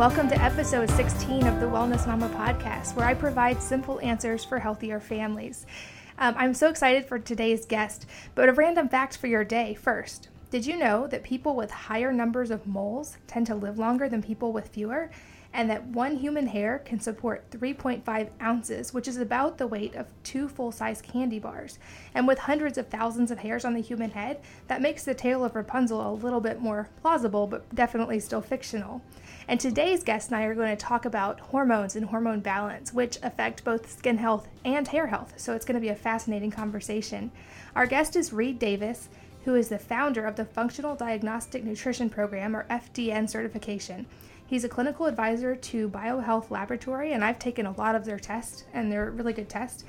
welcome to episode 16 of the Wellness Mama podcast, where I provide simple answers for healthier families. Um, I'm so excited for today's guest, but a random fact for your day first. Did you know that people with higher numbers of moles tend to live longer than people with fewer? And that one human hair can support 3.5 ounces, which is about the weight of two full size candy bars. And with hundreds of thousands of hairs on the human head, that makes the tale of Rapunzel a little bit more plausible, but definitely still fictional. And today's guest and I are going to talk about hormones and hormone balance, which affect both skin health and hair health. So it's going to be a fascinating conversation. Our guest is Reed Davis who is the founder of the Functional Diagnostic Nutrition Program, or FDN certification. He's a clinical advisor to BioHealth Laboratory, and I've taken a lot of their tests, and they're really good tests.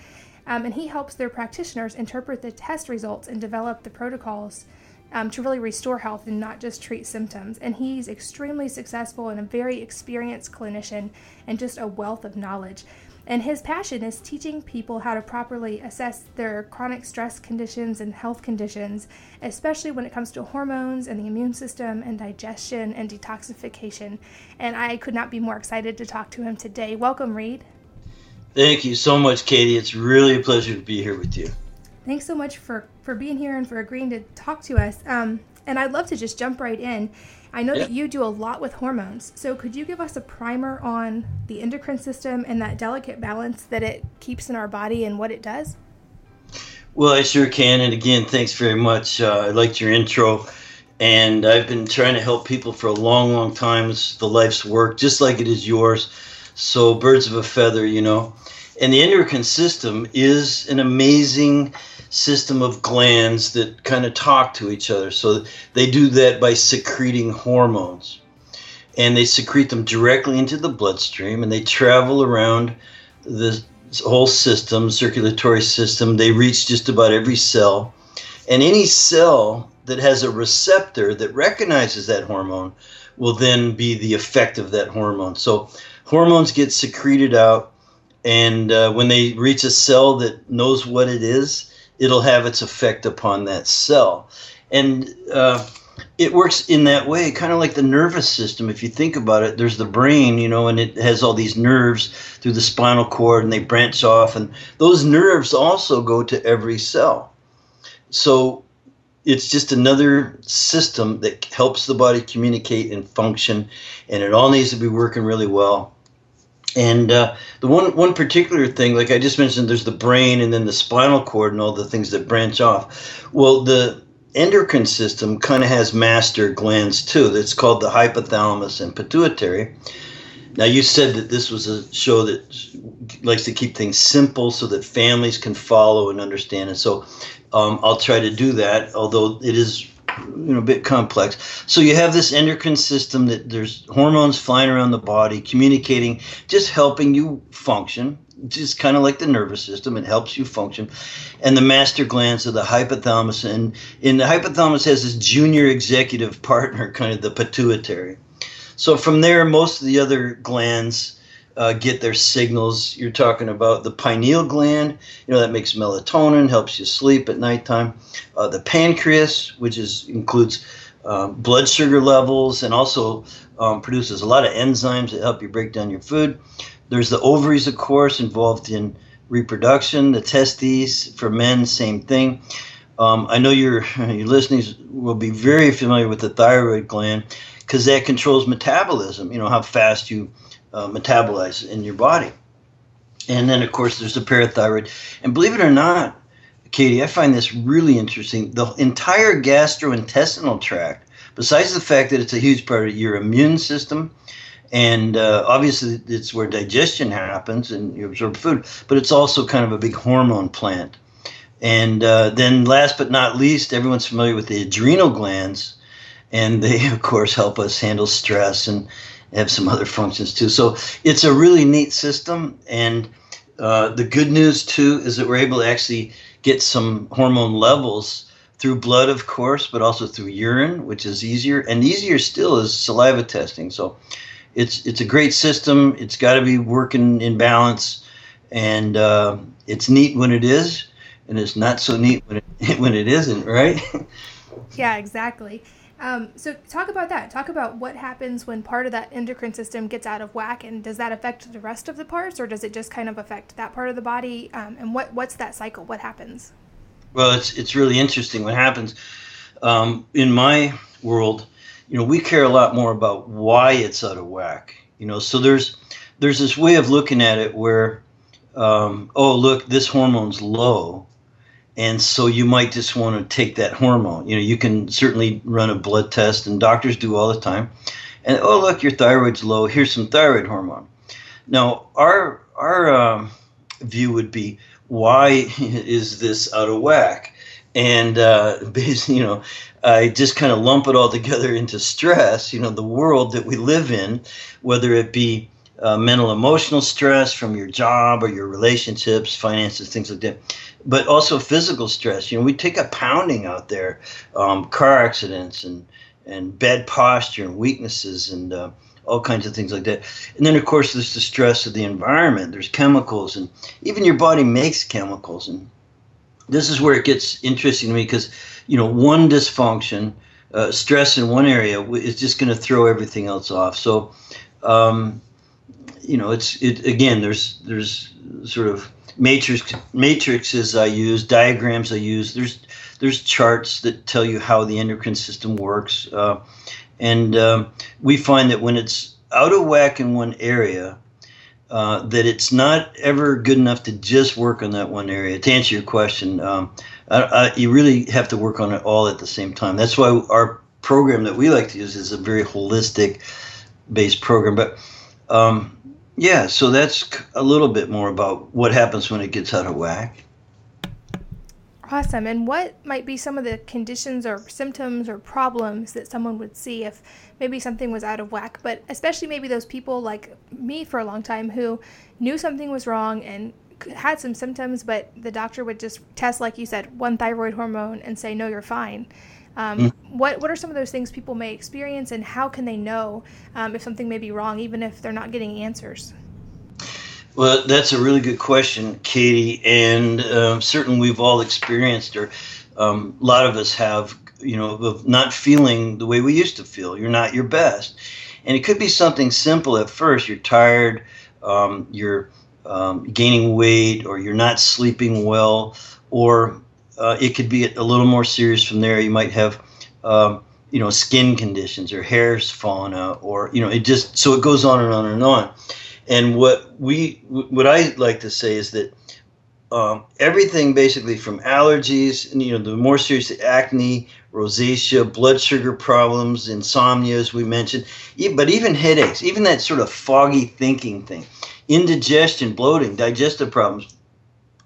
Um, and he helps their practitioners interpret the test results and develop the protocols um, to really restore health and not just treat symptoms. And he's extremely successful and a very experienced clinician and just a wealth of knowledge. And his passion is teaching people how to properly assess their chronic stress conditions and health conditions, especially when it comes to hormones and the immune system and digestion and detoxification. And I could not be more excited to talk to him today. Welcome, Reed. Thank you so much, Katie. It's really a pleasure to be here with you. Thanks so much for, for being here and for agreeing to talk to us. Um, and I'd love to just jump right in. I know that you do a lot with hormones. So could you give us a primer on the endocrine system and that delicate balance that it keeps in our body and what it does? Well, I sure can. And again, thanks very much. Uh, I liked your intro. And I've been trying to help people for a long, long time. It's the life's work, just like it is yours. So, birds of a feather, you know. And the endocrine system is an amazing system of glands that kind of talk to each other. So they do that by secreting hormones. And they secrete them directly into the bloodstream and they travel around the whole system, circulatory system. They reach just about every cell. And any cell that has a receptor that recognizes that hormone will then be the effect of that hormone. So hormones get secreted out. And uh, when they reach a cell that knows what it is, it'll have its effect upon that cell. And uh, it works in that way, kind of like the nervous system. If you think about it, there's the brain, you know, and it has all these nerves through the spinal cord and they branch off, and those nerves also go to every cell. So it's just another system that helps the body communicate and function, and it all needs to be working really well. And uh, the one one particular thing, like I just mentioned, there's the brain and then the spinal cord and all the things that branch off. Well, the endocrine system kind of has master glands too. That's called the hypothalamus and pituitary. Now, you said that this was a show that likes to keep things simple so that families can follow and understand. And so um, I'll try to do that, although it is you know a bit complex. So you have this endocrine system that there's hormones flying around the body communicating just helping you function. Just kind of like the nervous system it helps you function. And the master glands of the hypothalamus and in the hypothalamus has this junior executive partner kind of the pituitary. So from there most of the other glands uh, get their signals. You're talking about the pineal gland, you know, that makes melatonin, helps you sleep at nighttime. Uh, the pancreas, which is includes um, blood sugar levels and also um, produces a lot of enzymes that help you break down your food. There's the ovaries, of course, involved in reproduction. The testes for men, same thing. Um, I know your your listeners will be very familiar with the thyroid gland because that controls metabolism. You know how fast you uh, metabolize in your body. And then, of course, there's the parathyroid. And believe it or not, Katie, I find this really interesting. The entire gastrointestinal tract, besides the fact that it's a huge part of your immune system, and uh, obviously it's where digestion happens and you absorb food, but it's also kind of a big hormone plant. And uh, then, last but not least, everyone's familiar with the adrenal glands, and they, of course, help us handle stress and have some other functions too. So it's a really neat system. And uh, the good news too is that we're able to actually get some hormone levels through blood, of course, but also through urine, which is easier. And easier still is saliva testing. So it's it's a great system. It's got to be working in balance, and uh, it's neat when it is, and it's not so neat when it when it isn't. Right? yeah, exactly. Um, so talk about that. Talk about what happens when part of that endocrine system gets out of whack, and does that affect the rest of the parts, or does it just kind of affect that part of the body? Um, and what what's that cycle? What happens? Well, it's it's really interesting what happens. Um, in my world, you know, we care a lot more about why it's out of whack. You know, so there's there's this way of looking at it where, um, oh look, this hormone's low, and so you might just want to take that hormone. You know, you can certainly run a blood test, and doctors do all the time. And oh look, your thyroid's low. Here's some thyroid hormone. Now, our our um, view would be why is this out of whack? And uh, you know, I just kind of lump it all together into stress. You know, the world that we live in, whether it be uh, mental emotional stress from your job or your relationships, finances, things like that, but also physical stress. You know, we take a pounding out there, um, car accidents and and bad posture and weaknesses and uh, all kinds of things like that. And then, of course, there's the stress of the environment. There's chemicals, and even your body makes chemicals. And this is where it gets interesting to me because, you know, one dysfunction, uh, stress in one area is just going to throw everything else off. So, um, you know, it's it again. There's there's sort of matrix matrices I use, diagrams I use. There's there's charts that tell you how the endocrine system works. Uh, and um, we find that when it's out of whack in one area, uh, that it's not ever good enough to just work on that one area. To answer your question, um, I, I, you really have to work on it all at the same time. That's why our program that we like to use is a very holistic based program. But um, yeah, so that's a little bit more about what happens when it gets out of whack. Awesome. And what might be some of the conditions or symptoms or problems that someone would see if maybe something was out of whack? But especially maybe those people like me for a long time who knew something was wrong and had some symptoms, but the doctor would just test, like you said, one thyroid hormone and say, no, you're fine. Um, mm. What What are some of those things people may experience, and how can they know um, if something may be wrong, even if they're not getting answers? Well, that's a really good question, Katie, and um, certainly we've all experienced, or um, a lot of us have, you know, of not feeling the way we used to feel. You're not your best, and it could be something simple at first. You're tired, um, you're um, gaining weight, or you're not sleeping well, or uh, it could be a little more serious from there. You might have um, you know skin conditions or hairs falling out or you know it just so it goes on and on and on and what we, what I like to say is that um, everything basically from allergies, you know, the more serious acne, rosacea, blood sugar problems, insomnia, as we mentioned, but even headaches, even that sort of foggy thinking thing, indigestion, bloating, digestive problems.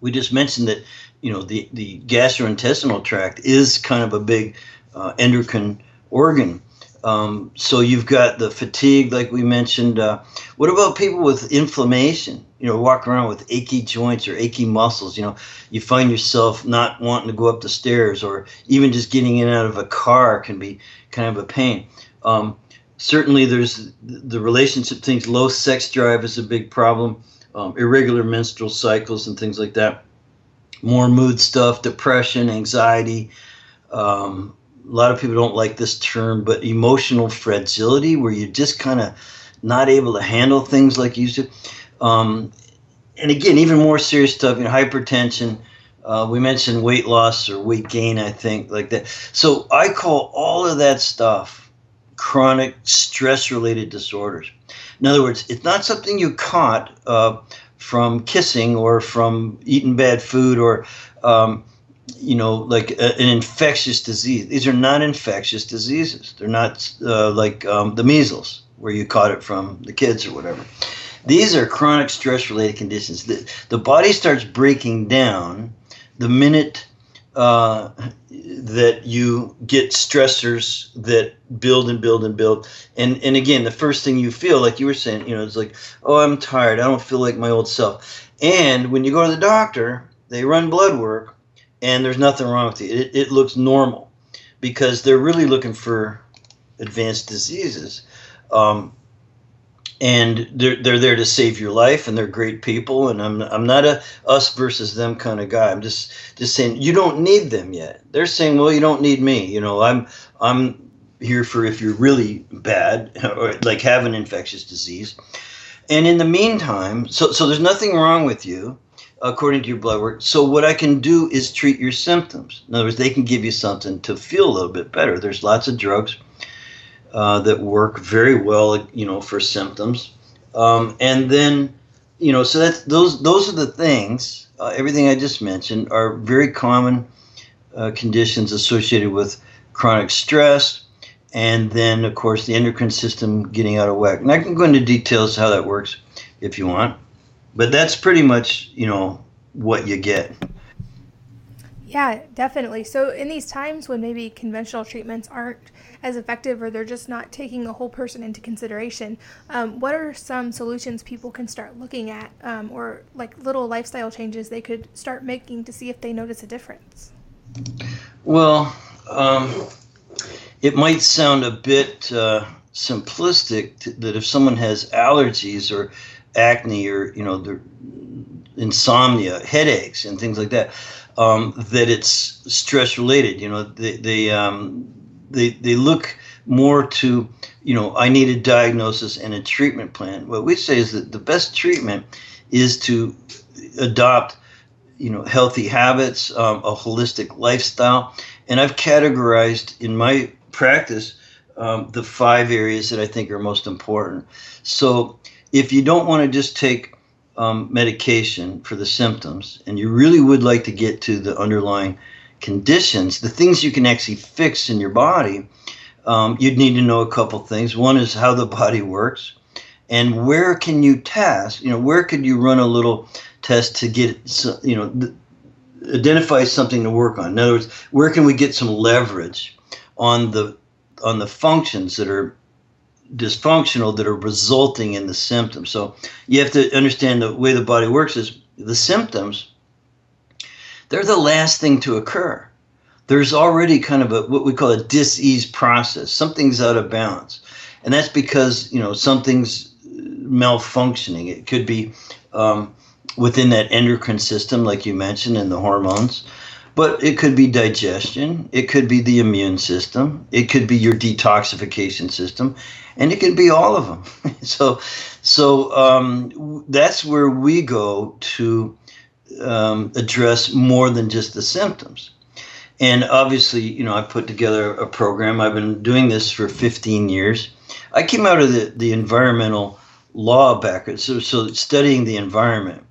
We just mentioned that, you know, the, the gastrointestinal tract is kind of a big uh, endocrine organ. Um, so you've got the fatigue, like we mentioned. Uh, what about people with inflammation? You know, walk around with achy joints or achy muscles. You know, you find yourself not wanting to go up the stairs, or even just getting in and out of a car can be kind of a pain. Um, certainly, there's the relationship things. Low sex drive is a big problem. Um, irregular menstrual cycles and things like that. More mood stuff, depression, anxiety. Um, a lot of people don't like this term, but emotional fragility, where you're just kind of not able to handle things like you used to. Um, and again, even more serious stuff, you know, hypertension. Uh, we mentioned weight loss or weight gain, I think, like that. So I call all of that stuff chronic stress related disorders. In other words, it's not something you caught uh, from kissing or from eating bad food or um, you know, like a, an infectious disease. These are not infectious diseases. They're not uh, like um, the measles, where you caught it from the kids or whatever. These are chronic stress related conditions. The, the body starts breaking down the minute uh, that you get stressors that build and build and build. And, and again, the first thing you feel, like you were saying, you know, it's like, oh, I'm tired. I don't feel like my old self. And when you go to the doctor, they run blood work and there's nothing wrong with it. It, it looks normal because they're really looking for advanced diseases. Um, and they're, they're there to save your life and they're great people and I'm, I'm not a us versus them kind of guy i'm just just saying you don't need them yet they're saying well you don't need me you know i'm i'm here for if you're really bad or like have an infectious disease. And in the meantime, so so there's nothing wrong with you according to your blood work. So what I can do is treat your symptoms. In other words, they can give you something to feel a little bit better. There's lots of drugs uh, that work very well, you know, for symptoms. Um, and then, you know, so that's those those are the things. Uh, everything I just mentioned are very common uh, conditions associated with chronic stress, and then of course the endocrine system getting out of whack. And I can go into details how that works if you want, but that's pretty much you know what you get. Yeah, definitely. So, in these times when maybe conventional treatments aren't as effective or they're just not taking the whole person into consideration, um, what are some solutions people can start looking at um, or like little lifestyle changes they could start making to see if they notice a difference? Well, um, it might sound a bit uh, simplistic to, that if someone has allergies or acne or, you know, insomnia, headaches, and things like that um, that it's stress related. You know, they they, um, they they look more to you know I need a diagnosis and a treatment plan. What we say is that the best treatment is to adopt you know healthy habits, um, a holistic lifestyle, and I've categorized in my practice um, the five areas that I think are most important. So if you don't want to just take um, medication for the symptoms and you really would like to get to the underlying conditions, the things you can actually fix in your body, um, you'd need to know a couple things. One is how the body works, and where can you test? You know, where could you run a little test to get, you know, th- identify something to work on? In other words, where can we get some leverage on the on the functions that are dysfunctional that are resulting in the symptoms. So you have to understand the way the body works is the symptoms, they're the last thing to occur. There's already kind of a what we call a disease process. Something's out of balance. And that's because, you know, something's malfunctioning. It could be um, within that endocrine system, like you mentioned, and the hormones. But it could be digestion, it could be the immune system, it could be your detoxification system, and it can be all of them. so, so um, that's where we go to um, address more than just the symptoms. And obviously, you know, I put together a program. I've been doing this for 15 years. I came out of the, the environmental law background, so, so studying the environment.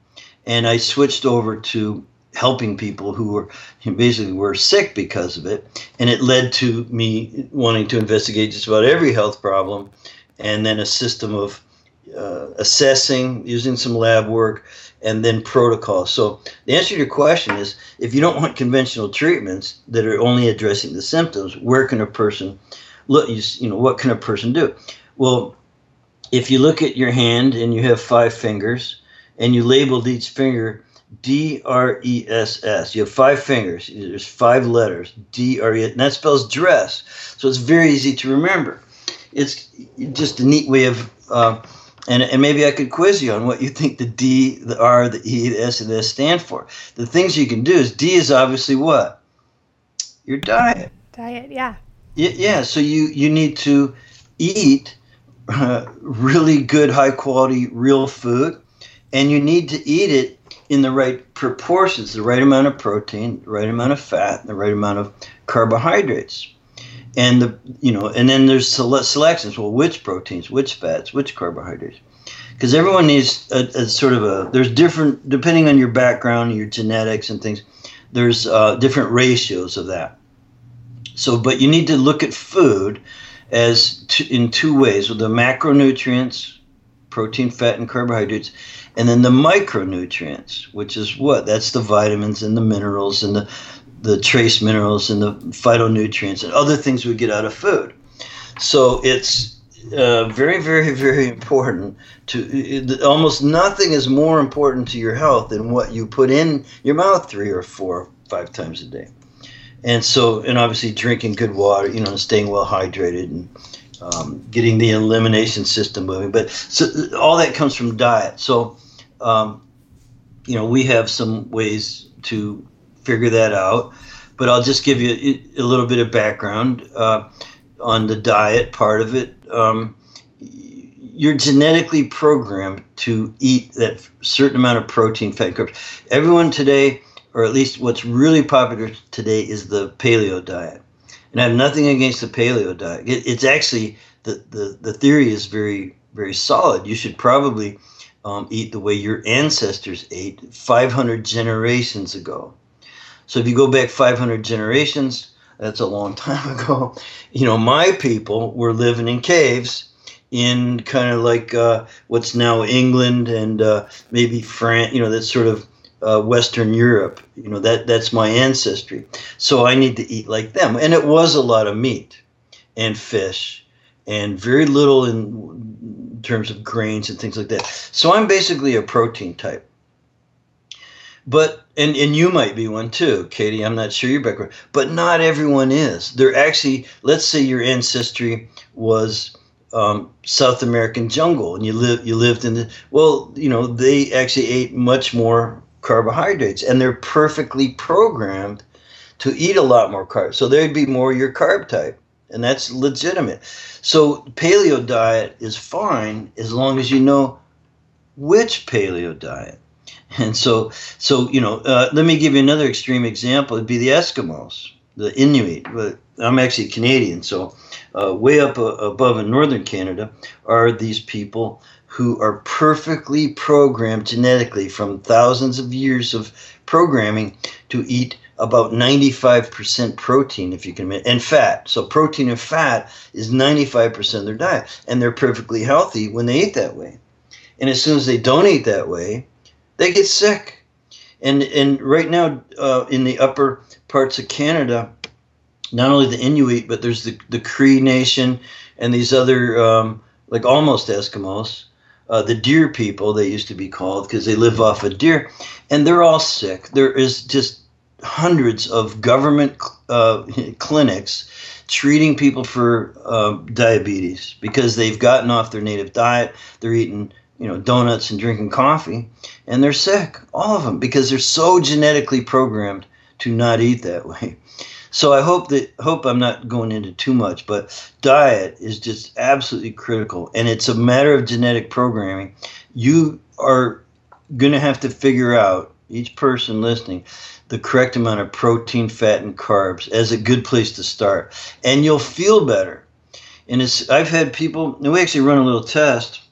And I switched over to helping people who were basically were sick because of it. And it led to me wanting to investigate just about every health problem and then a system of uh, assessing using some lab work and then protocols. So the answer to your question is if you don't want conventional treatments that are only addressing the symptoms where can a person look you, you know what can a person do? Well if you look at your hand and you have five fingers and you labeled each finger D R E S S. You have five fingers. There's five letters. D R E, and that spells dress. So it's very easy to remember. It's just a neat way of, uh, and, and maybe I could quiz you on what you think the D, the R, the E, the S, and the S stand for. The things you can do is D is obviously what? Your diet. Diet, yeah. Yeah, yeah. So you you need to eat uh, really good, high quality, real food, and you need to eat it in the right proportions, the right amount of protein, the right amount of fat, the right amount of carbohydrates. And the you know, and then there's sele- selections. Well, which proteins, which fats, which carbohydrates? Because everyone needs a, a, sort of a. There's different depending on your background, your genetics, and things. There's uh, different ratios of that. So, but you need to look at food as t- in two ways: with the macronutrients, protein, fat, and carbohydrates, and then the micronutrients, which is what? That's the vitamins and the minerals and the, the trace minerals and the phytonutrients and other things we get out of food. So it's uh, very, very, very important to it, almost nothing is more important to your health than what you put in your mouth three or four, five times a day. And so, and obviously drinking good water, you know, staying well hydrated and um, getting the elimination system moving. But so all that comes from diet. So um, you know, we have some ways to figure that out, but I'll just give you a, little bit of background. Uh, on the diet part of it. Um, you're genetically programmed to eat that certain amount of protein, fat, carbs. Everyone today, or at least what's really popular today, is the paleo diet. And I have nothing against the paleo diet. It, it's actually the, the the theory is very very solid. You should probably um, eat the way your ancestors ate 500 generations ago. So if you go back 500 generations, that's a long time ago. You know, my people were living in caves in kind of like uh, what's now England and uh, maybe France. You know, that's sort of uh, Western Europe. You know, that that's my ancestry. So I need to eat like them, and it was a lot of meat and fish and very little in terms of grains and things like that. So I'm basically a protein type. But and and you might be one too, Katie. I'm not sure your background, but not everyone is. They're actually, let's say your ancestry was um, South American jungle, and you live you lived in the well, you know, they actually ate much more carbohydrates, and they're perfectly programmed to eat a lot more carbs. So they'd be more your carb type, and that's legitimate. So paleo diet is fine as long as you know which paleo diet. And so, so you know, uh, let me give you another extreme example. It'd be the Eskimos, the Inuit. But I'm actually Canadian, so uh, way up uh, above in northern Canada are these people who are perfectly programmed genetically from thousands of years of programming to eat about 95% protein, if you can, and fat. So protein and fat is 95% of their diet, and they're perfectly healthy when they eat that way. And as soon as they don't eat that way, they get sick. And and right now uh, in the upper parts of Canada, not only the Inuit, but there's the the Cree Nation and these other um, like almost Eskimos, uh, the deer people they used to be called because they live off of deer, and they're all sick. There is just hundreds of government uh, clinics treating people for uh, diabetes because they've gotten off their native diet. They're eating you know donuts and drinking coffee and they're sick all of them because they're so genetically programmed to not eat that way so i hope that hope i'm not going into too much but diet is just absolutely critical and it's a matter of genetic programming you are going to have to figure out each person listening the correct amount of protein fat and carbs as a good place to start and you'll feel better and it's i've had people and we actually run a little test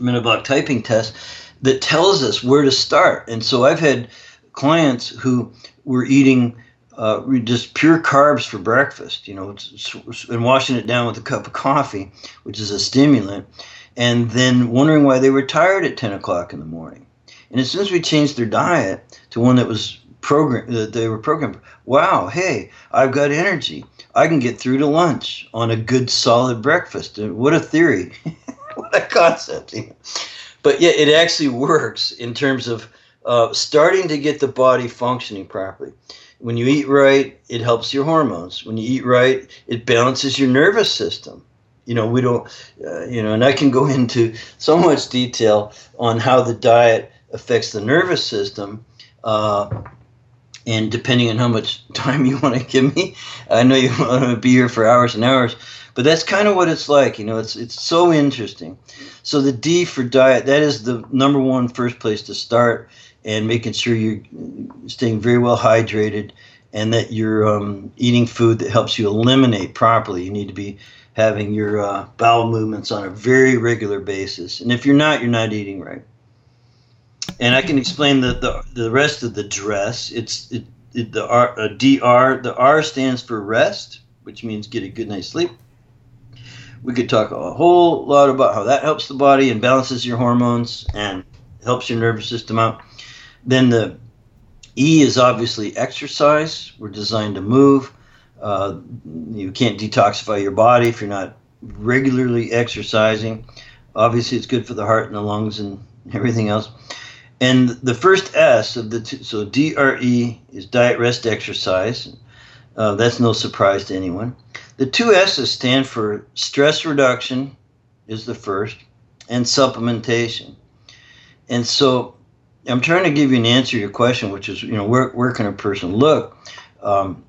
Metabolic typing test that tells us where to start. And so I've had clients who were eating uh, just pure carbs for breakfast, you know, and washing it down with a cup of coffee, which is a stimulant, and then wondering why they were tired at 10 o'clock in the morning. And as soon as we changed their diet to one that was programmed, that they were programmed, wow, hey, I've got energy. I can get through to lunch on a good solid breakfast. What a theory. what a concept. But yeah, it actually works in terms of uh, starting to get the body functioning properly. When you eat right, it helps your hormones. When you eat right, it balances your nervous system. You know, we don't, uh, you know, and I can go into so much detail on how the diet affects the nervous system. Uh, and depending on how much time you want to give me, I know you want to be here for hours and hours. But that's kind of what it's like, you know. It's it's so interesting. So the D for diet, that is the number one first place to start, and making sure you're staying very well hydrated, and that you're um, eating food that helps you eliminate properly. You need to be having your uh, bowel movements on a very regular basis, and if you're not, you're not eating right. And I can explain the the, the rest of the dress. It's it, it the R, uh, DR. The R stands for rest, which means get a good night's sleep. We could talk a whole lot about how that helps the body and balances your hormones and helps your nervous system out. Then the E is obviously exercise. We're designed to move. Uh, you can't detoxify your body if you're not regularly exercising. Obviously, it's good for the heart and the lungs and everything else. And the first S of the two, so DRE is diet, rest, exercise. Uh, that's no surprise to anyone. The two S's stand for stress reduction, is the first, and supplementation. And so I'm trying to give you an answer to your question, which is, you know, where, where can a person look? Um,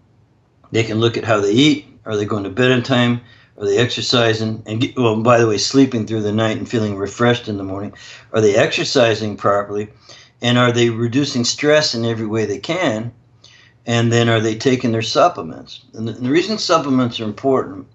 they can look at how they eat. Are they going to bed on time? Are they exercising and get, well? By the way, sleeping through the night and feeling refreshed in the morning. Are they exercising properly? And are they reducing stress in every way they can? And then are they taking their supplements? And the, and the reason supplements are important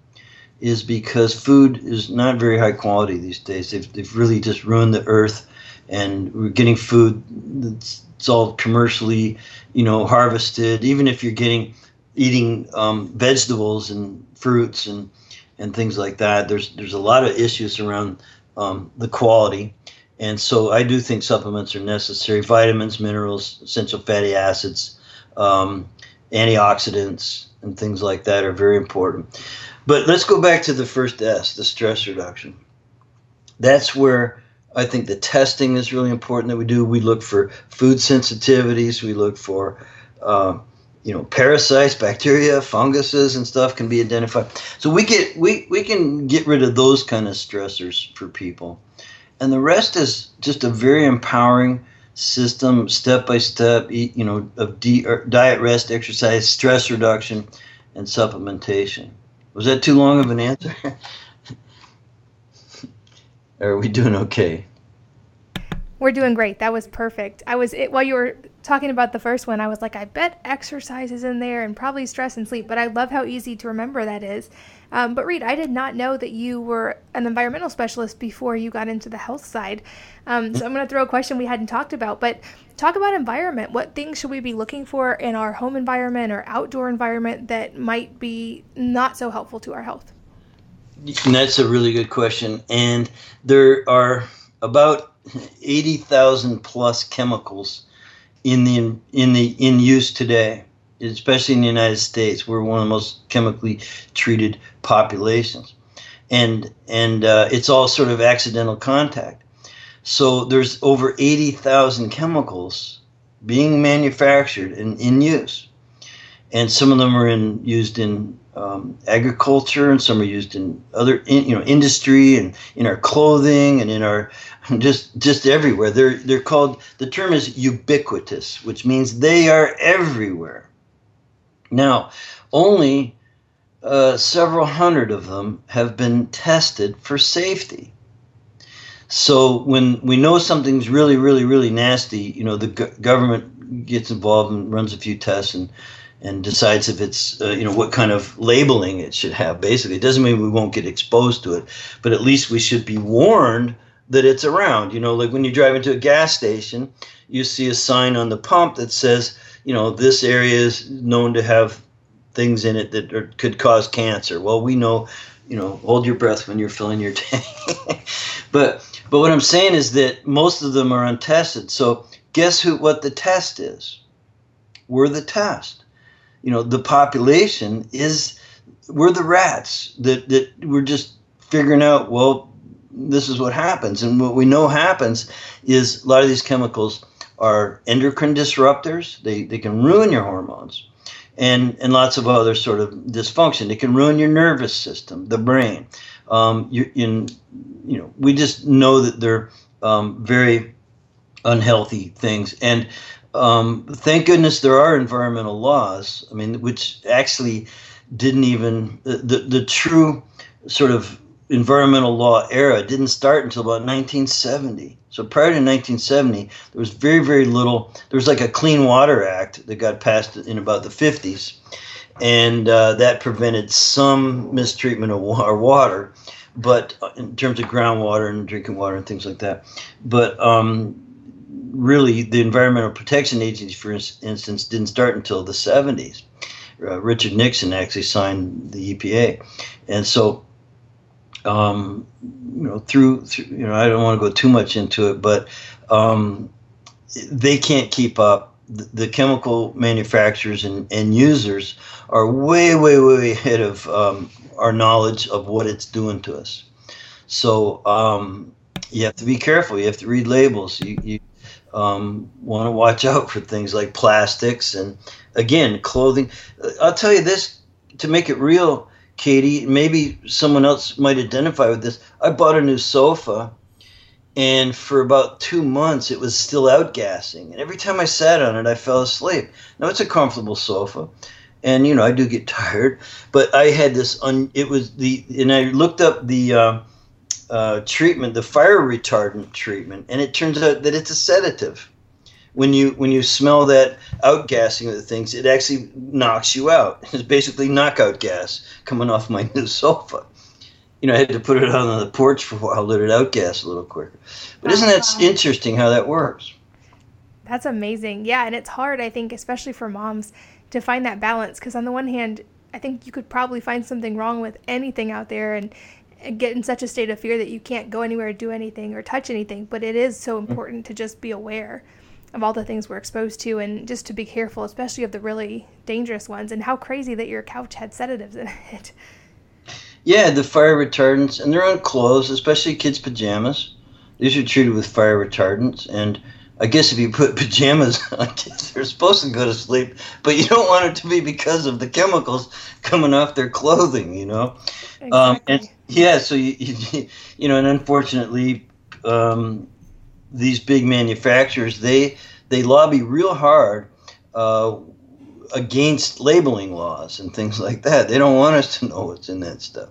is because food is not very high quality these days. They've, they've really just ruined the earth, and we're getting food that's it's all commercially, you know, harvested. Even if you're getting eating um, vegetables and fruits and and things like that, there's there's a lot of issues around um, the quality. And so I do think supplements are necessary. Vitamins, minerals, essential fatty acids, um, antioxidants, and things like that are very important. But let's go back to the first S, the stress reduction. That's where I think the testing is really important that we do. We look for food sensitivities. We look for, uh, you know, parasites, bacteria, funguses, and stuff can be identified. So we get we we can get rid of those kind of stressors for people, and the rest is just a very empowering system, step by step. You know, of er, diet, rest, exercise, stress reduction, and supplementation. Was that too long of an answer? Are we doing okay? We're doing great. That was perfect. I was it, while you were talking about the first one, I was like, I bet exercise is in there and probably stress and sleep. But I love how easy to remember that is. Um, but Reed, I did not know that you were an environmental specialist before you got into the health side. Um, so I'm going to throw a question we hadn't talked about, but talk about environment. What things should we be looking for in our home environment or outdoor environment that might be not so helpful to our health? That's a really good question. And there are about 80,000 plus chemicals in the in the in use today, especially in the United States. We're one of the most chemically treated populations, and and uh, it's all sort of accidental contact. So there's over 80,000 chemicals being manufactured and in use, and some of them are in used in um, agriculture, and some are used in other in, you know industry and in our clothing and in our just just everywhere. They're they're called the term is ubiquitous, which means they are everywhere. Now, only uh, several hundred of them have been tested for safety. So when we know something's really, really, really nasty, you know, the go- government gets involved and runs a few tests and and decides if it's uh, you know what kind of labeling it should have. Basically, it doesn't mean we won't get exposed to it, but at least we should be warned that it's around. You know, like when you drive into a gas station, you see a sign on the pump that says, you know, this area is known to have things in it that are, could cause cancer. Well, we know, you know, hold your breath when you're filling your tank. but but what I'm saying is that most of them are untested. So guess who what the test is? We're the test. You know, the population is we're the rats that that we're just figuring out, well, this is what happens. And what we know happens is a lot of these chemicals are endocrine disruptors. They, they can ruin your hormones and, and lots of other sort of dysfunction. It can ruin your nervous system, the brain. Um, you, in, you know, we just know that they're um, very unhealthy things. And um, thank goodness there are environmental laws. I mean, which actually didn't even the, the, the true sort of environmental law era didn't start until about 1970. So prior to 1970, there was very, very little. There was like a Clean Water Act that got passed in about the 50s, and uh, that prevented some mistreatment of our water, but in terms of groundwater and drinking water and things like that. But um, really, the Environmental Protection Agency, for instance, didn't start until the 70s. Uh, Richard Nixon actually signed the EPA, and so um, you know, through, through, you know, I don't want to go too much into it, but um, they can't keep up. The, the, chemical manufacturers and, and users are way, way, way ahead of um, our knowledge of what it's doing to us. So um, you have to be careful. You have to read labels. You, you um, want to watch out for things like plastics and, again, clothing. I'll tell you this to make it real Katie, maybe someone else might identify with this. I bought a new sofa, and for about two months it was still outgassing. And every time I sat on it, I fell asleep. Now it's a comfortable sofa, and you know I do get tired, but I had this. Un, it was the and I looked up the uh, uh, treatment, the fire retardant treatment, and it turns out that it's a sedative. When you when you smell that outgassing of the things, it actually knocks you out. It's basically knockout gas coming off my new sofa. You know, I had to put it out on the porch for a while, let it outgas a little quicker. But isn't that interesting how that works? That's amazing. Yeah, and it's hard, I think, especially for moms, to find that balance. Because on the one hand, I think you could probably find something wrong with anything out there and, and get in such a state of fear that you can't go anywhere, do anything, or touch anything. But it is so mm. important to just be aware of all the things we're exposed to and just to be careful, especially of the really dangerous ones. And how crazy that your couch had sedatives in it. Yeah, the fire retardants, and they're on clothes, especially kids' pajamas. These are treated with fire retardants, and I guess if you put pajamas on kids, they're supposed to go to sleep, but you don't want it to be because of the chemicals coming off their clothing, you know. Exactly. Um, and yeah, so you, you, you know, and unfortunately, um, these big manufacturers they they lobby real hard uh, against labeling laws and things like that. They don't want us to know what's in that stuff.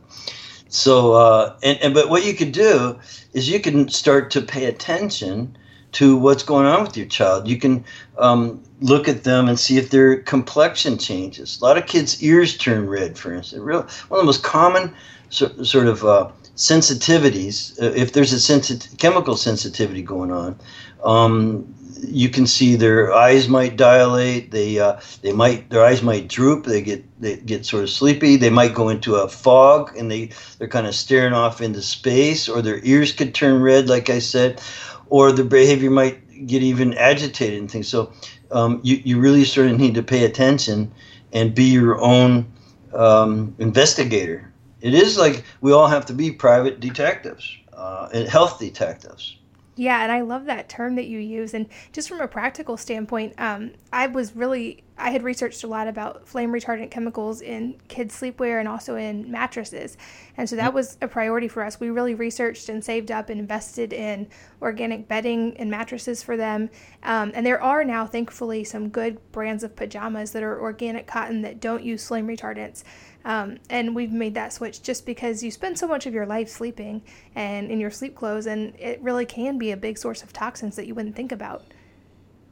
So, uh, and, and but what you could do is you can start to pay attention to what's going on with your child. You can um, look at them and see if their complexion changes. A lot of kids' ears turn red, for instance. Real, one of the most common so, sort of uh, sensitivities, uh, if there's a chemical sensitivity going on, um, you can see their eyes might dilate. They uh, they might their eyes might droop. They get they get sort of sleepy. They might go into a fog and they they're kind of staring off into space. Or their ears could turn red, like I said, or the behavior might get even agitated and things. So um, you you really sort of need to pay attention and be your own um, investigator. It is like we all have to be private detectives, uh, and health detectives. Yeah, and I love that term that you use. And just from a practical standpoint, um, I was really, I had researched a lot about flame retardant chemicals in kids' sleepwear and also in mattresses. And so that was a priority for us. We really researched and saved up and invested in organic bedding and mattresses for them. Um, and there are now, thankfully, some good brands of pajamas that are organic cotton that don't use flame retardants. Um, and we've made that switch just because you spend so much of your life sleeping and in your sleep clothes, and it really can be a big source of toxins that you wouldn't think about.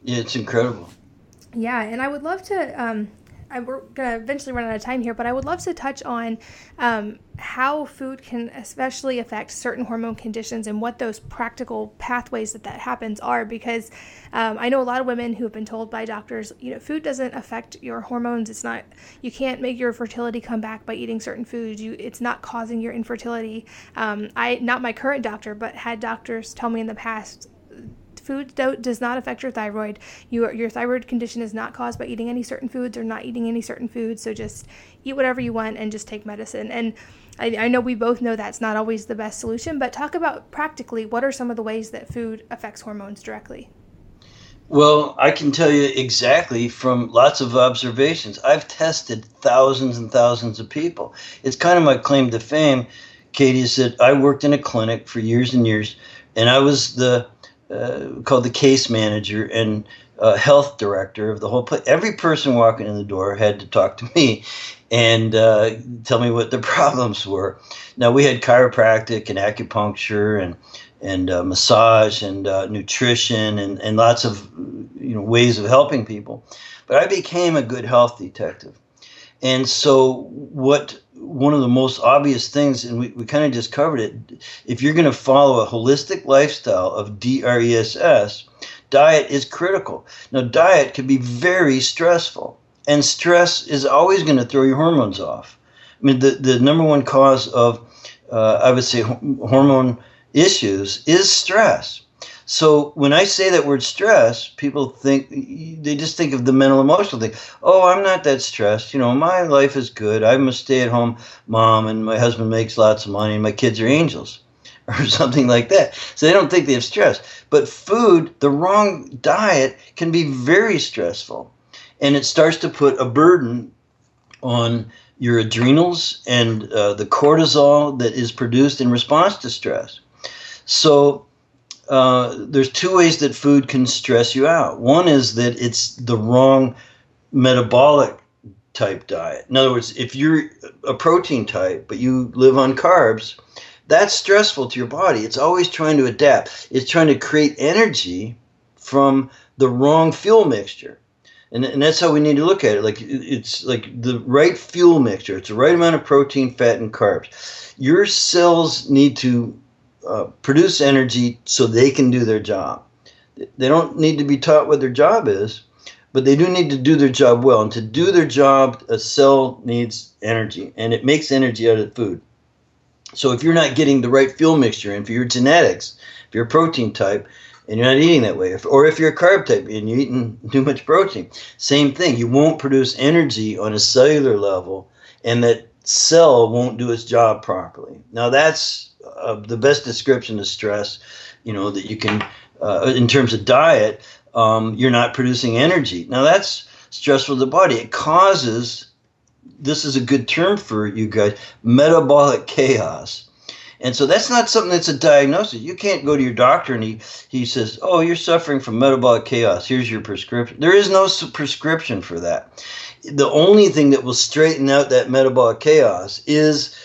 Yeah, it's incredible. Yeah, and I would love to um, we're going to eventually run out of time here, but I would love to touch on um, how food can especially affect certain hormone conditions and what those practical pathways that that happens are. Because um, I know a lot of women who have been told by doctors, you know, food doesn't affect your hormones. It's not, you can't make your fertility come back by eating certain foods. You, it's not causing your infertility. Um, I, not my current doctor, but had doctors tell me in the past, food do- does not affect your thyroid. Your your thyroid condition is not caused by eating any certain foods or not eating any certain foods. So just eat whatever you want and just take medicine. And I, I know we both know that's not always the best solution, but talk about practically what are some of the ways that food affects hormones directly. Well, I can tell you exactly from lots of observations. I've tested thousands and thousands of people. It's kind of my claim to fame, Katie, is that I worked in a clinic for years and years, and I was the uh, called the case manager and uh, health director of the whole place. Every person walking in the door had to talk to me and uh, tell me what the problems were. Now we had chiropractic and acupuncture and and uh, massage and uh, nutrition and, and lots of you know ways of helping people. But I became a good health detective. And so what one of the most obvious things, and we, we kind of just covered it, if you're going to follow a holistic lifestyle of DRESS, diet is critical. Now, diet can be very stressful, and stress is always going to throw your hormones off. I mean, the, the number one cause of, uh, I would say, hormone issues is stress. So when I say that word stress, people think they just think of the mental emotional thing. Oh, I'm not that stressed. You know, my life is good. I'm a stay-at-home mom, and my husband makes lots of money, and my kids are angels, or something like that. So they don't think they have stress. But food, the wrong diet, can be very stressful, and it starts to put a burden on your adrenals and uh, the cortisol that is produced in response to stress. So uh, there's two ways that food can stress you out. One is that it's the wrong metabolic type diet. In other words, if you're a protein type but you live on carbs, that's stressful to your body. It's always trying to adapt. It's trying to create energy from the wrong fuel mixture. And, and that's how we need to look at it. Like it's like the right fuel mixture. It's the right amount of protein, fat, and carbs. Your cells need to uh, produce energy so they can do their job. They don't need to be taught what their job is, but they do need to do their job well. And to do their job, a cell needs energy, and it makes energy out of food. So if you're not getting the right fuel mixture in for your genetics, if you're a protein type and you're not eating that way, if, or if you're a carb type and you're eating too much protein, same thing. You won't produce energy on a cellular level, and that cell won't do its job properly. Now that's uh, the best description of stress, you know, that you can, uh, in terms of diet, um, you're not producing energy. Now that's stressful to the body. It causes this is a good term for you guys metabolic chaos. And so that's not something that's a diagnosis. You can't go to your doctor and he, he says oh you're suffering from metabolic chaos. Here's your prescription. There is no prescription for that. The only thing that will straighten out that metabolic chaos is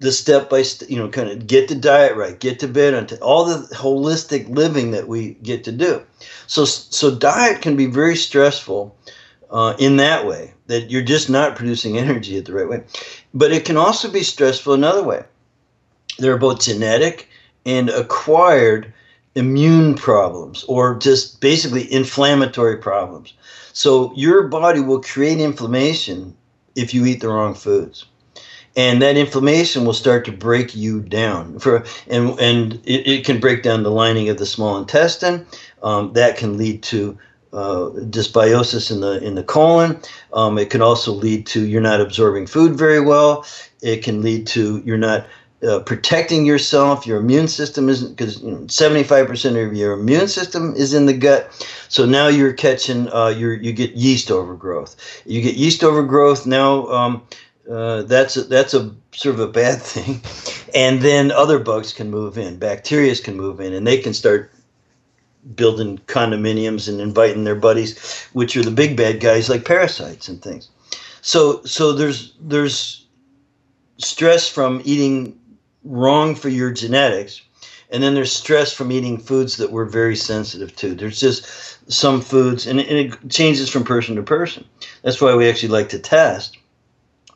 the step by step, you know, kind of get the diet right, get to bed, and all the holistic living that we get to do. So, so diet can be very stressful uh, in that way that you're just not producing energy at the right way. But it can also be stressful another way. There are both genetic and acquired immune problems or just basically inflammatory problems. So your body will create inflammation if you eat the wrong foods. And that inflammation will start to break you down. For and and it, it can break down the lining of the small intestine. Um, that can lead to uh, dysbiosis in the in the colon. Um, it can also lead to you're not absorbing food very well. It can lead to you're not uh, protecting yourself. Your immune system isn't because you know, 75% of your immune system is in the gut. So now you're catching uh, you you get yeast overgrowth. You get yeast overgrowth now. Um, uh, that's a, that's a sort of a bad thing, and then other bugs can move in. Bacteria can move in, and they can start building condominiums and inviting their buddies, which are the big bad guys like parasites and things. So so there's there's stress from eating wrong for your genetics, and then there's stress from eating foods that we're very sensitive to. There's just some foods, and and it changes from person to person. That's why we actually like to test.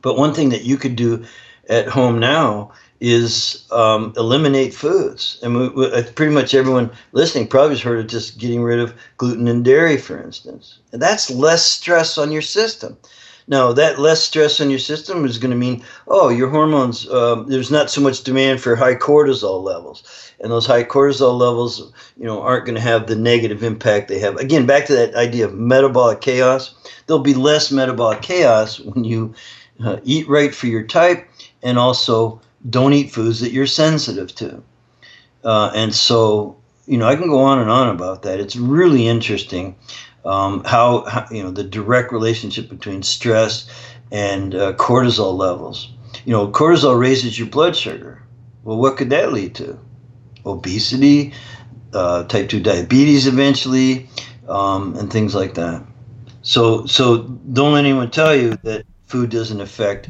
But one thing that you could do at home now is um, eliminate foods. And we, we, uh, pretty much everyone listening probably has heard of just getting rid of gluten and dairy, for instance. And that's less stress on your system. Now, that less stress on your system is going to mean, oh, your hormones, um, there's not so much demand for high cortisol levels. And those high cortisol levels, you know, aren't going to have the negative impact they have. Again, back to that idea of metabolic chaos. There'll be less metabolic chaos when you uh, eat right for your type and also don't eat foods that you're sensitive to. Uh, and so, you know, I can go on and on about that. It's really interesting um, how, how, you know, the direct relationship between stress and uh, cortisol levels. You know, cortisol raises your blood sugar. Well, what could that lead to? Obesity, uh, type 2 diabetes eventually, um, and things like that. So, so don't let anyone tell you that food doesn't affect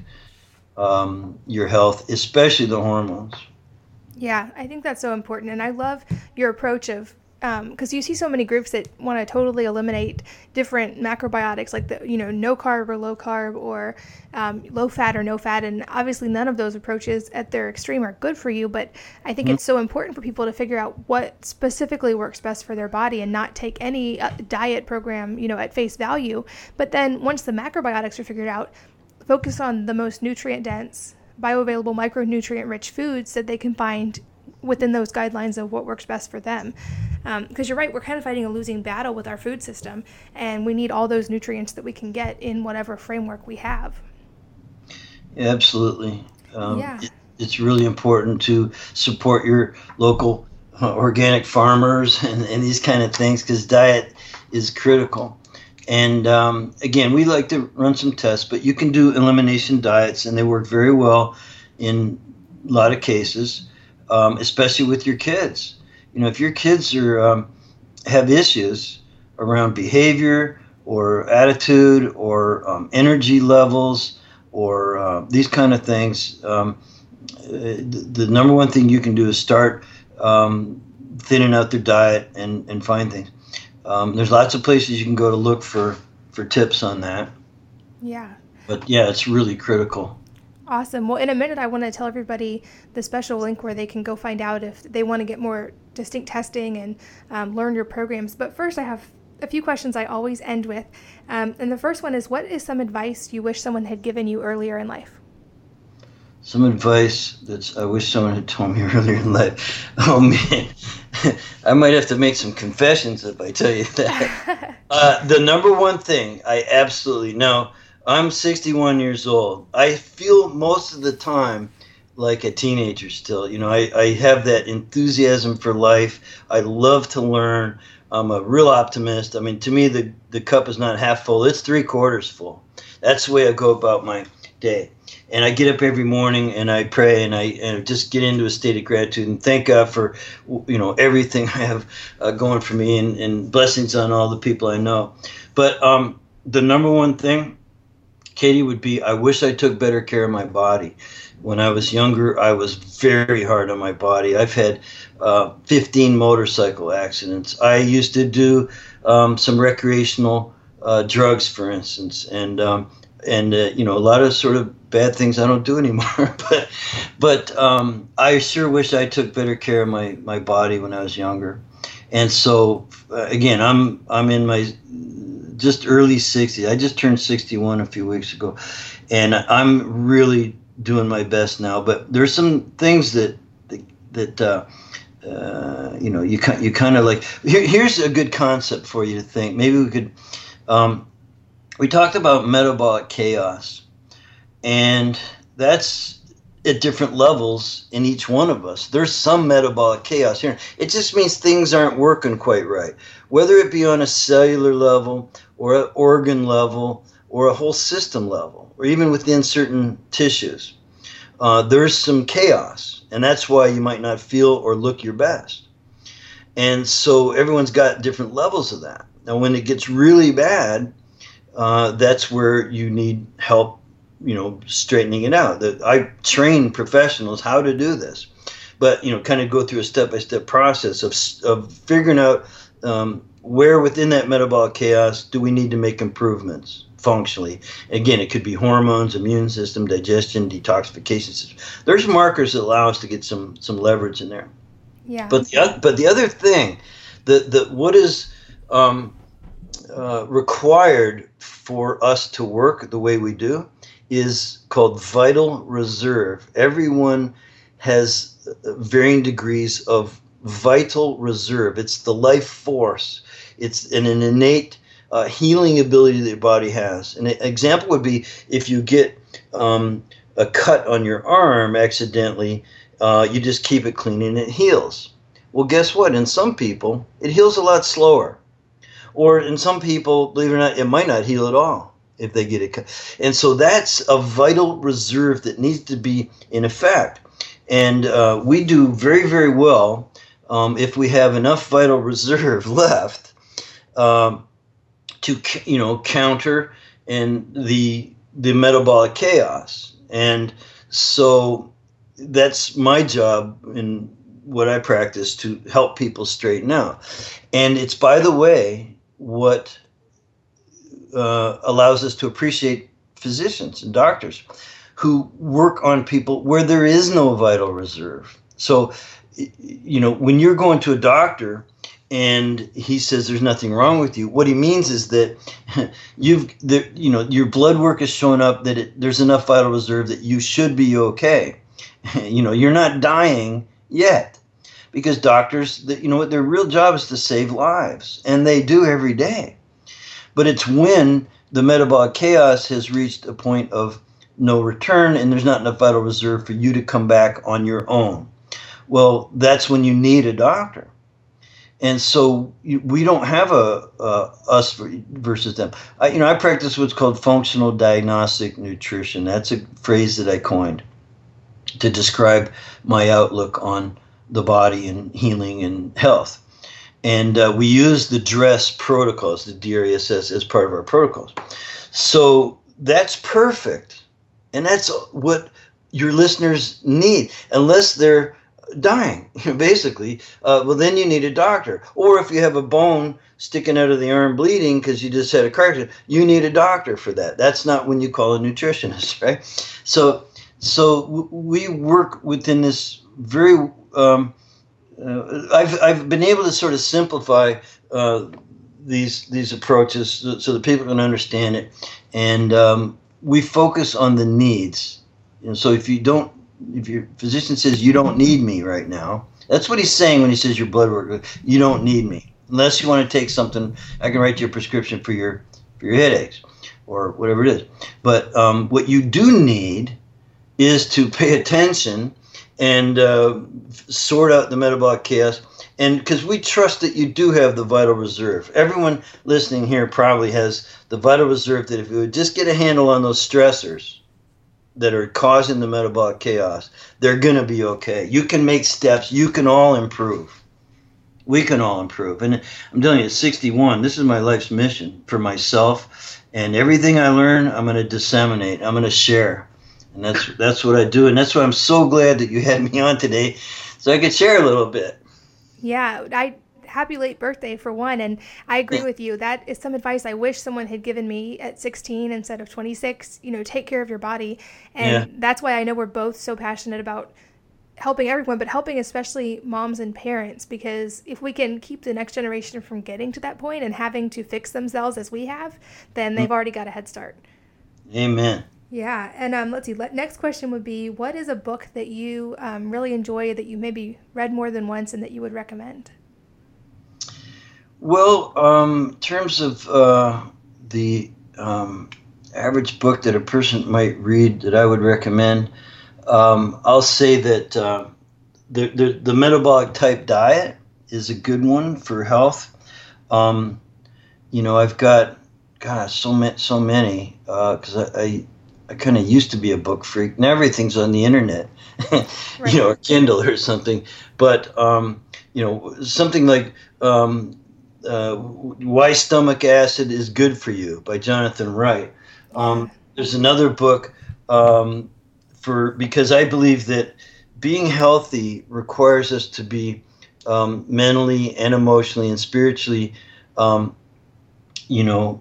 um, your health, especially the hormones. Yeah, I think that's so important. And I love your approach of because um, you see so many groups that want to totally eliminate different macrobiotics like the you know no carb or low carb or um, low fat or no fat and obviously none of those approaches at their extreme are good for you but i think mm-hmm. it's so important for people to figure out what specifically works best for their body and not take any uh, diet program you know at face value but then once the macrobiotics are figured out focus on the most nutrient dense, bioavailable, micronutrient rich foods that they can find within those guidelines of what works best for them. Because um, you're right, we're kind of fighting a losing battle with our food system, and we need all those nutrients that we can get in whatever framework we have. Absolutely. Um, yeah. It, it's really important to support your local uh, organic farmers and, and these kind of things because diet is critical. And um, again, we like to run some tests, but you can do elimination diets, and they work very well in a lot of cases, um, especially with your kids. You know, if your kids are um, have issues around behavior or attitude or um, energy levels or uh, these kind of things, um, the, the, number one thing you can do is start um, thinning out their diet and, and find things. Um, there's lots of places you can go to look for, for tips on that. Yeah. But yeah, it's really critical. Awesome. Well, in a minute, I want to tell everybody the special link where they can go find out if they want to get more distinct testing and um, learn your programs. But first, I have a few questions I always end with. Um, and the first one is What is some advice you wish someone had given you earlier in life? Some advice that I wish someone had told me earlier in life. Oh, man. I might have to make some confessions if I tell you that. uh, the number one thing I absolutely know I'm 61 years old. I feel most of the time like a teenager still. You know, I, I have that enthusiasm for life. I love to learn. I'm a real optimist. I mean, to me, the, the cup is not half full, it's three quarters full. That's the way I go about my day. And I get up every morning and I pray and I and just get into a state of gratitude and thank God for you know everything I have uh, going for me and, and blessings on all the people I know. But um, the number one thing, Katie, would be I wish I took better care of my body. When I was younger, I was very hard on my body. I've had uh, 15 motorcycle accidents. I used to do um, some recreational uh, drugs, for instance, and um, and uh, you know a lot of sort of bad things I don't do anymore. but but um, I sure wish I took better care of my my body when I was younger. And so uh, again, I'm I'm in my just early 60s. I just turned 61 a few weeks ago, and I'm really doing my best now. But there's some things that that, that uh, uh, you know you you kind of like. Here, here's a good concept for you to think. Maybe we could. Um, we talked about metabolic chaos, and that's at different levels in each one of us. There's some metabolic chaos here. It just means things aren't working quite right, whether it be on a cellular level or an organ level or a whole system level, or even within certain tissues. Uh, there's some chaos, and that's why you might not feel or look your best. And so everyone's got different levels of that. Now, when it gets really bad, uh, that's where you need help, you know, straightening it out. That I train professionals how to do this, but you know, kind of go through a step-by-step process of of figuring out um, where within that metabolic chaos do we need to make improvements functionally. Again, it could be hormones, immune system, digestion, detoxification system. There's markers that allow us to get some some leverage in there. Yeah. But the but the other thing, the the what is um, uh, required for us to work the way we do is called vital reserve. Everyone has varying degrees of vital reserve. It's the life force. It's an, an innate uh, healing ability that your body has. An example would be if you get um, a cut on your arm accidentally, uh, you just keep it clean and it heals. Well, guess what? In some people, it heals a lot slower. Or in some people, believe it or not, it might not heal at all if they get it cut. And so that's a vital reserve that needs to be in effect. And uh, we do very, very well um, if we have enough vital reserve left um, to, you know, counter and the the metabolic chaos. And so that's my job in what I practice to help people straighten out. And it's by the way what uh, allows us to appreciate physicians and doctors who work on people where there is no vital reserve. So, you know, when you're going to a doctor and he says there's nothing wrong with you, what he means is that you've, the, you know, your blood work is showing up that it, there's enough vital reserve that you should be okay. you know, you're not dying yet because doctors, you know what, their real job is to save lives, and they do every day. But it's when the metabolic chaos has reached a point of no return and there's not enough vital reserve for you to come back on your own. Well, that's when you need a doctor. And so we don't have a, a us versus them. I, you know, I practice what's called functional diagnostic nutrition. That's a phrase that I coined to describe my outlook on the body and healing and health. and uh, we use the DRESS protocols, the DRESS, as part of our protocols. So that's perfect, and that's what your listeners need, unless they're dying, basically. Uh, well, then you need a doctor. Or if you have a bone sticking out of the arm bleeding because you just had a car accident, you need a doctor for that. That's not when you call a nutritionist, right? So, so we work within this very. Um, uh, I've I've been able to sort of simplify uh, these these approaches so, so, that people can understand it, and um, we focus on the needs. Know, so if you don't, if your physician says you don't need me right now, that's what he's saying when he says your blood work. You don't need me unless you want to take something. I can write you a prescription for your for your headaches or whatever it is. But um, what you do need is to pay attention and uh, sort out the metabolic chaos. And because we trust that you do have the vital reserve. Everyone listening here probably has the vital reserve that if you would just get a handle on those stressors that are causing the metabolic chaos, they're going to be okay. You can make steps, you can all improve. We can all improve. And I'm telling you, at 61, this is my life's mission for myself. And everything I learn, I'm going to disseminate, I'm going to share and that's that's what I do, and that's why I'm so glad that you had me on today, so I could share a little bit. Yeah, I happy late birthday for one, and I agree with you. That is some advice I wish someone had given me at 16 instead of 26. You know, take care of your body, and yeah. that's why I know we're both so passionate about helping everyone, but helping especially moms and parents because if we can keep the next generation from getting to that point and having to fix themselves as we have, then they've mm. already got a head start. Amen. Yeah, and um, let's see. Next question would be: What is a book that you um, really enjoy that you maybe read more than once and that you would recommend? Well, um, in terms of uh, the um, average book that a person might read that I would recommend, um, I'll say that uh, the, the, the metabolic type diet is a good one for health. Um, you know, I've got gosh so many so many because uh, I, I I kind of used to be a book freak. Now everything's on the internet, right. you know, or Kindle or something. But um, you know, something like um, uh, "Why Stomach Acid is Good for You" by Jonathan Wright. Um, there's another book um, for because I believe that being healthy requires us to be um, mentally and emotionally and spiritually, um, you know,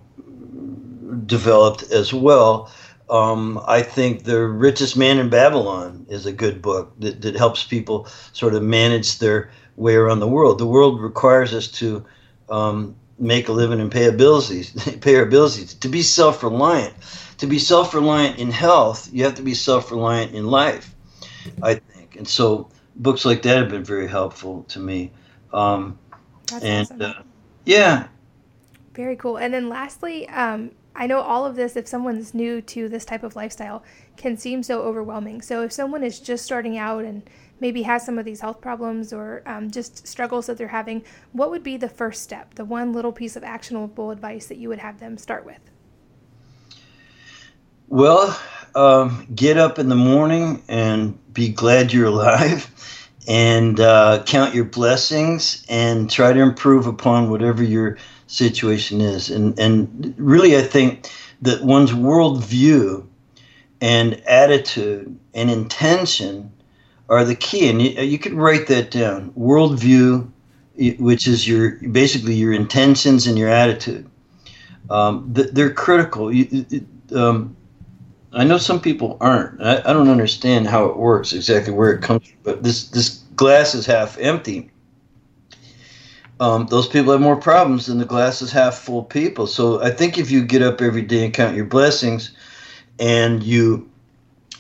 developed as well. Um, I think The Richest Man in Babylon is a good book that, that helps people sort of manage their way around the world. The world requires us to um, make a living and pay our bills, pay our bills, to be self-reliant. To be self-reliant in health, you have to be self-reliant in life, I think. And so books like that have been very helpful to me. Um, That's and awesome. uh, yeah. Very cool. And then lastly, um, I know all of this, if someone's new to this type of lifestyle, can seem so overwhelming. So, if someone is just starting out and maybe has some of these health problems or um, just struggles that they're having, what would be the first step, the one little piece of actionable advice that you would have them start with? Well, um, get up in the morning and be glad you're alive and uh, count your blessings and try to improve upon whatever you're situation is. And, and really, I think that one's worldview and attitude and intention are the key. And you, you could write that down worldview, which is your basically your intentions and your attitude. Um, they're critical. You, um, I know some people aren't. I, I, don't understand how it works exactly where it comes from, but this this glass is half empty um, those people have more problems than the glass is half full people. So I think if you get up every day and count your blessings and you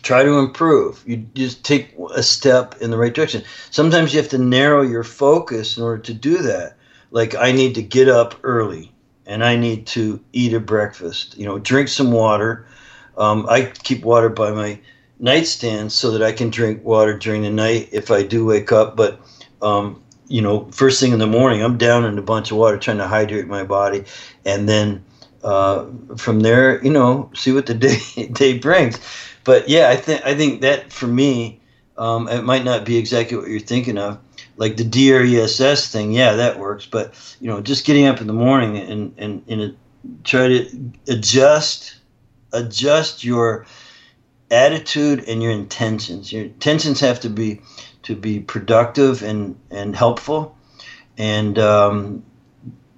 try to improve, you just take a step in the right direction. Sometimes you have to narrow your focus in order to do that. Like, I need to get up early and I need to eat a breakfast, you know, drink some water. Um, I keep water by my nightstand so that I can drink water during the night if I do wake up. But um, you know, first thing in the morning, I'm down in a bunch of water trying to hydrate my body, and then uh, from there, you know, see what the day day brings. But yeah, I think I think that for me, um, it might not be exactly what you're thinking of. like the DRESS thing, yeah, that works. But you know, just getting up in the morning and and and try to adjust adjust your attitude and your intentions. Your intentions have to be to be productive and and helpful, and um,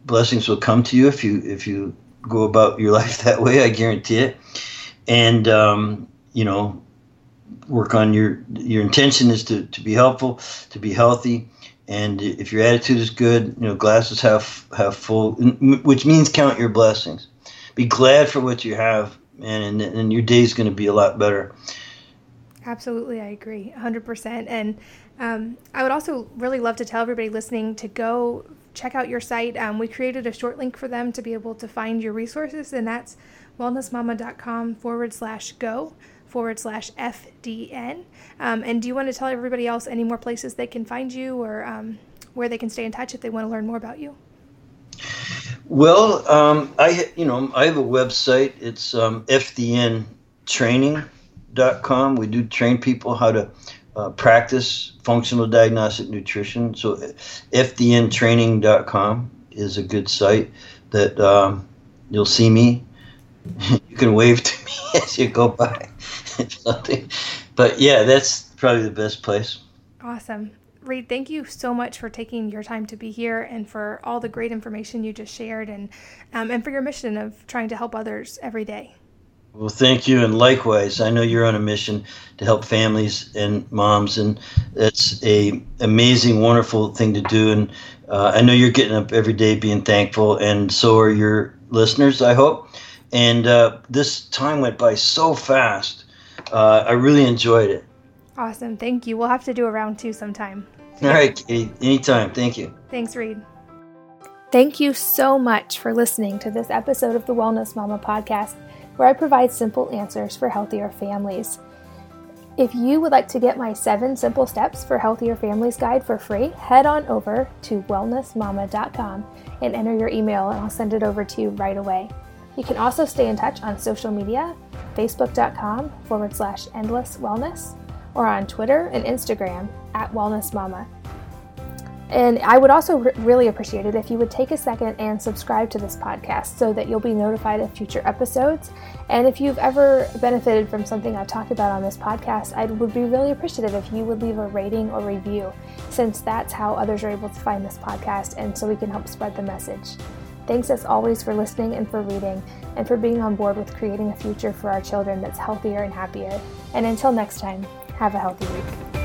blessings will come to you if you if you go about your life that way. I guarantee it. And um, you know, work on your your intention is to, to be helpful, to be healthy, and if your attitude is good, you know, glasses half half full, which means count your blessings. Be glad for what you have, and and, and your day's going to be a lot better. Absolutely, I agree, 100%. And um, I would also really love to tell everybody listening to go check out your site. Um, we created a short link for them to be able to find your resources, and that's wellnessmama.com forward slash go forward slash FDN. Um, and do you want to tell everybody else any more places they can find you or um, where they can stay in touch if they want to learn more about you? Well, um, I you know I have a website. It's um, fdntraining.com. We do train people how to uh, practice functional diagnostic nutrition. So fdntraining.com is a good site that um, you'll see me. you can wave to me as you go by. but yeah, that's probably the best place. Awesome. Reed, thank you so much for taking your time to be here and for all the great information you just shared and um, and for your mission of trying to help others every day. Well, thank you, and likewise. I know you're on a mission to help families and moms, and that's a amazing, wonderful thing to do. And uh, I know you're getting up every day being thankful, and so are your listeners. I hope. And uh, this time went by so fast. Uh, I really enjoyed it. Awesome. Thank you. We'll have to do a round two sometime. All right, Katie. Anytime. Thank you. Thanks, Reed. Thank you so much for listening to this episode of the Wellness Mama podcast, where I provide simple answers for healthier families. If you would like to get my seven simple steps for healthier families guide for free, head on over to wellnessmama.com and enter your email, and I'll send it over to you right away. You can also stay in touch on social media, facebook.com forward slash endless wellness, or on Twitter and Instagram at Wellness Mama. And I would also re- really appreciate it if you would take a second and subscribe to this podcast so that you'll be notified of future episodes. And if you've ever benefited from something I've talked about on this podcast, I would be really appreciative if you would leave a rating or review, since that's how others are able to find this podcast and so we can help spread the message. Thanks as always for listening and for reading, and for being on board with creating a future for our children that's healthier and happier. And until next time, have a healthy week.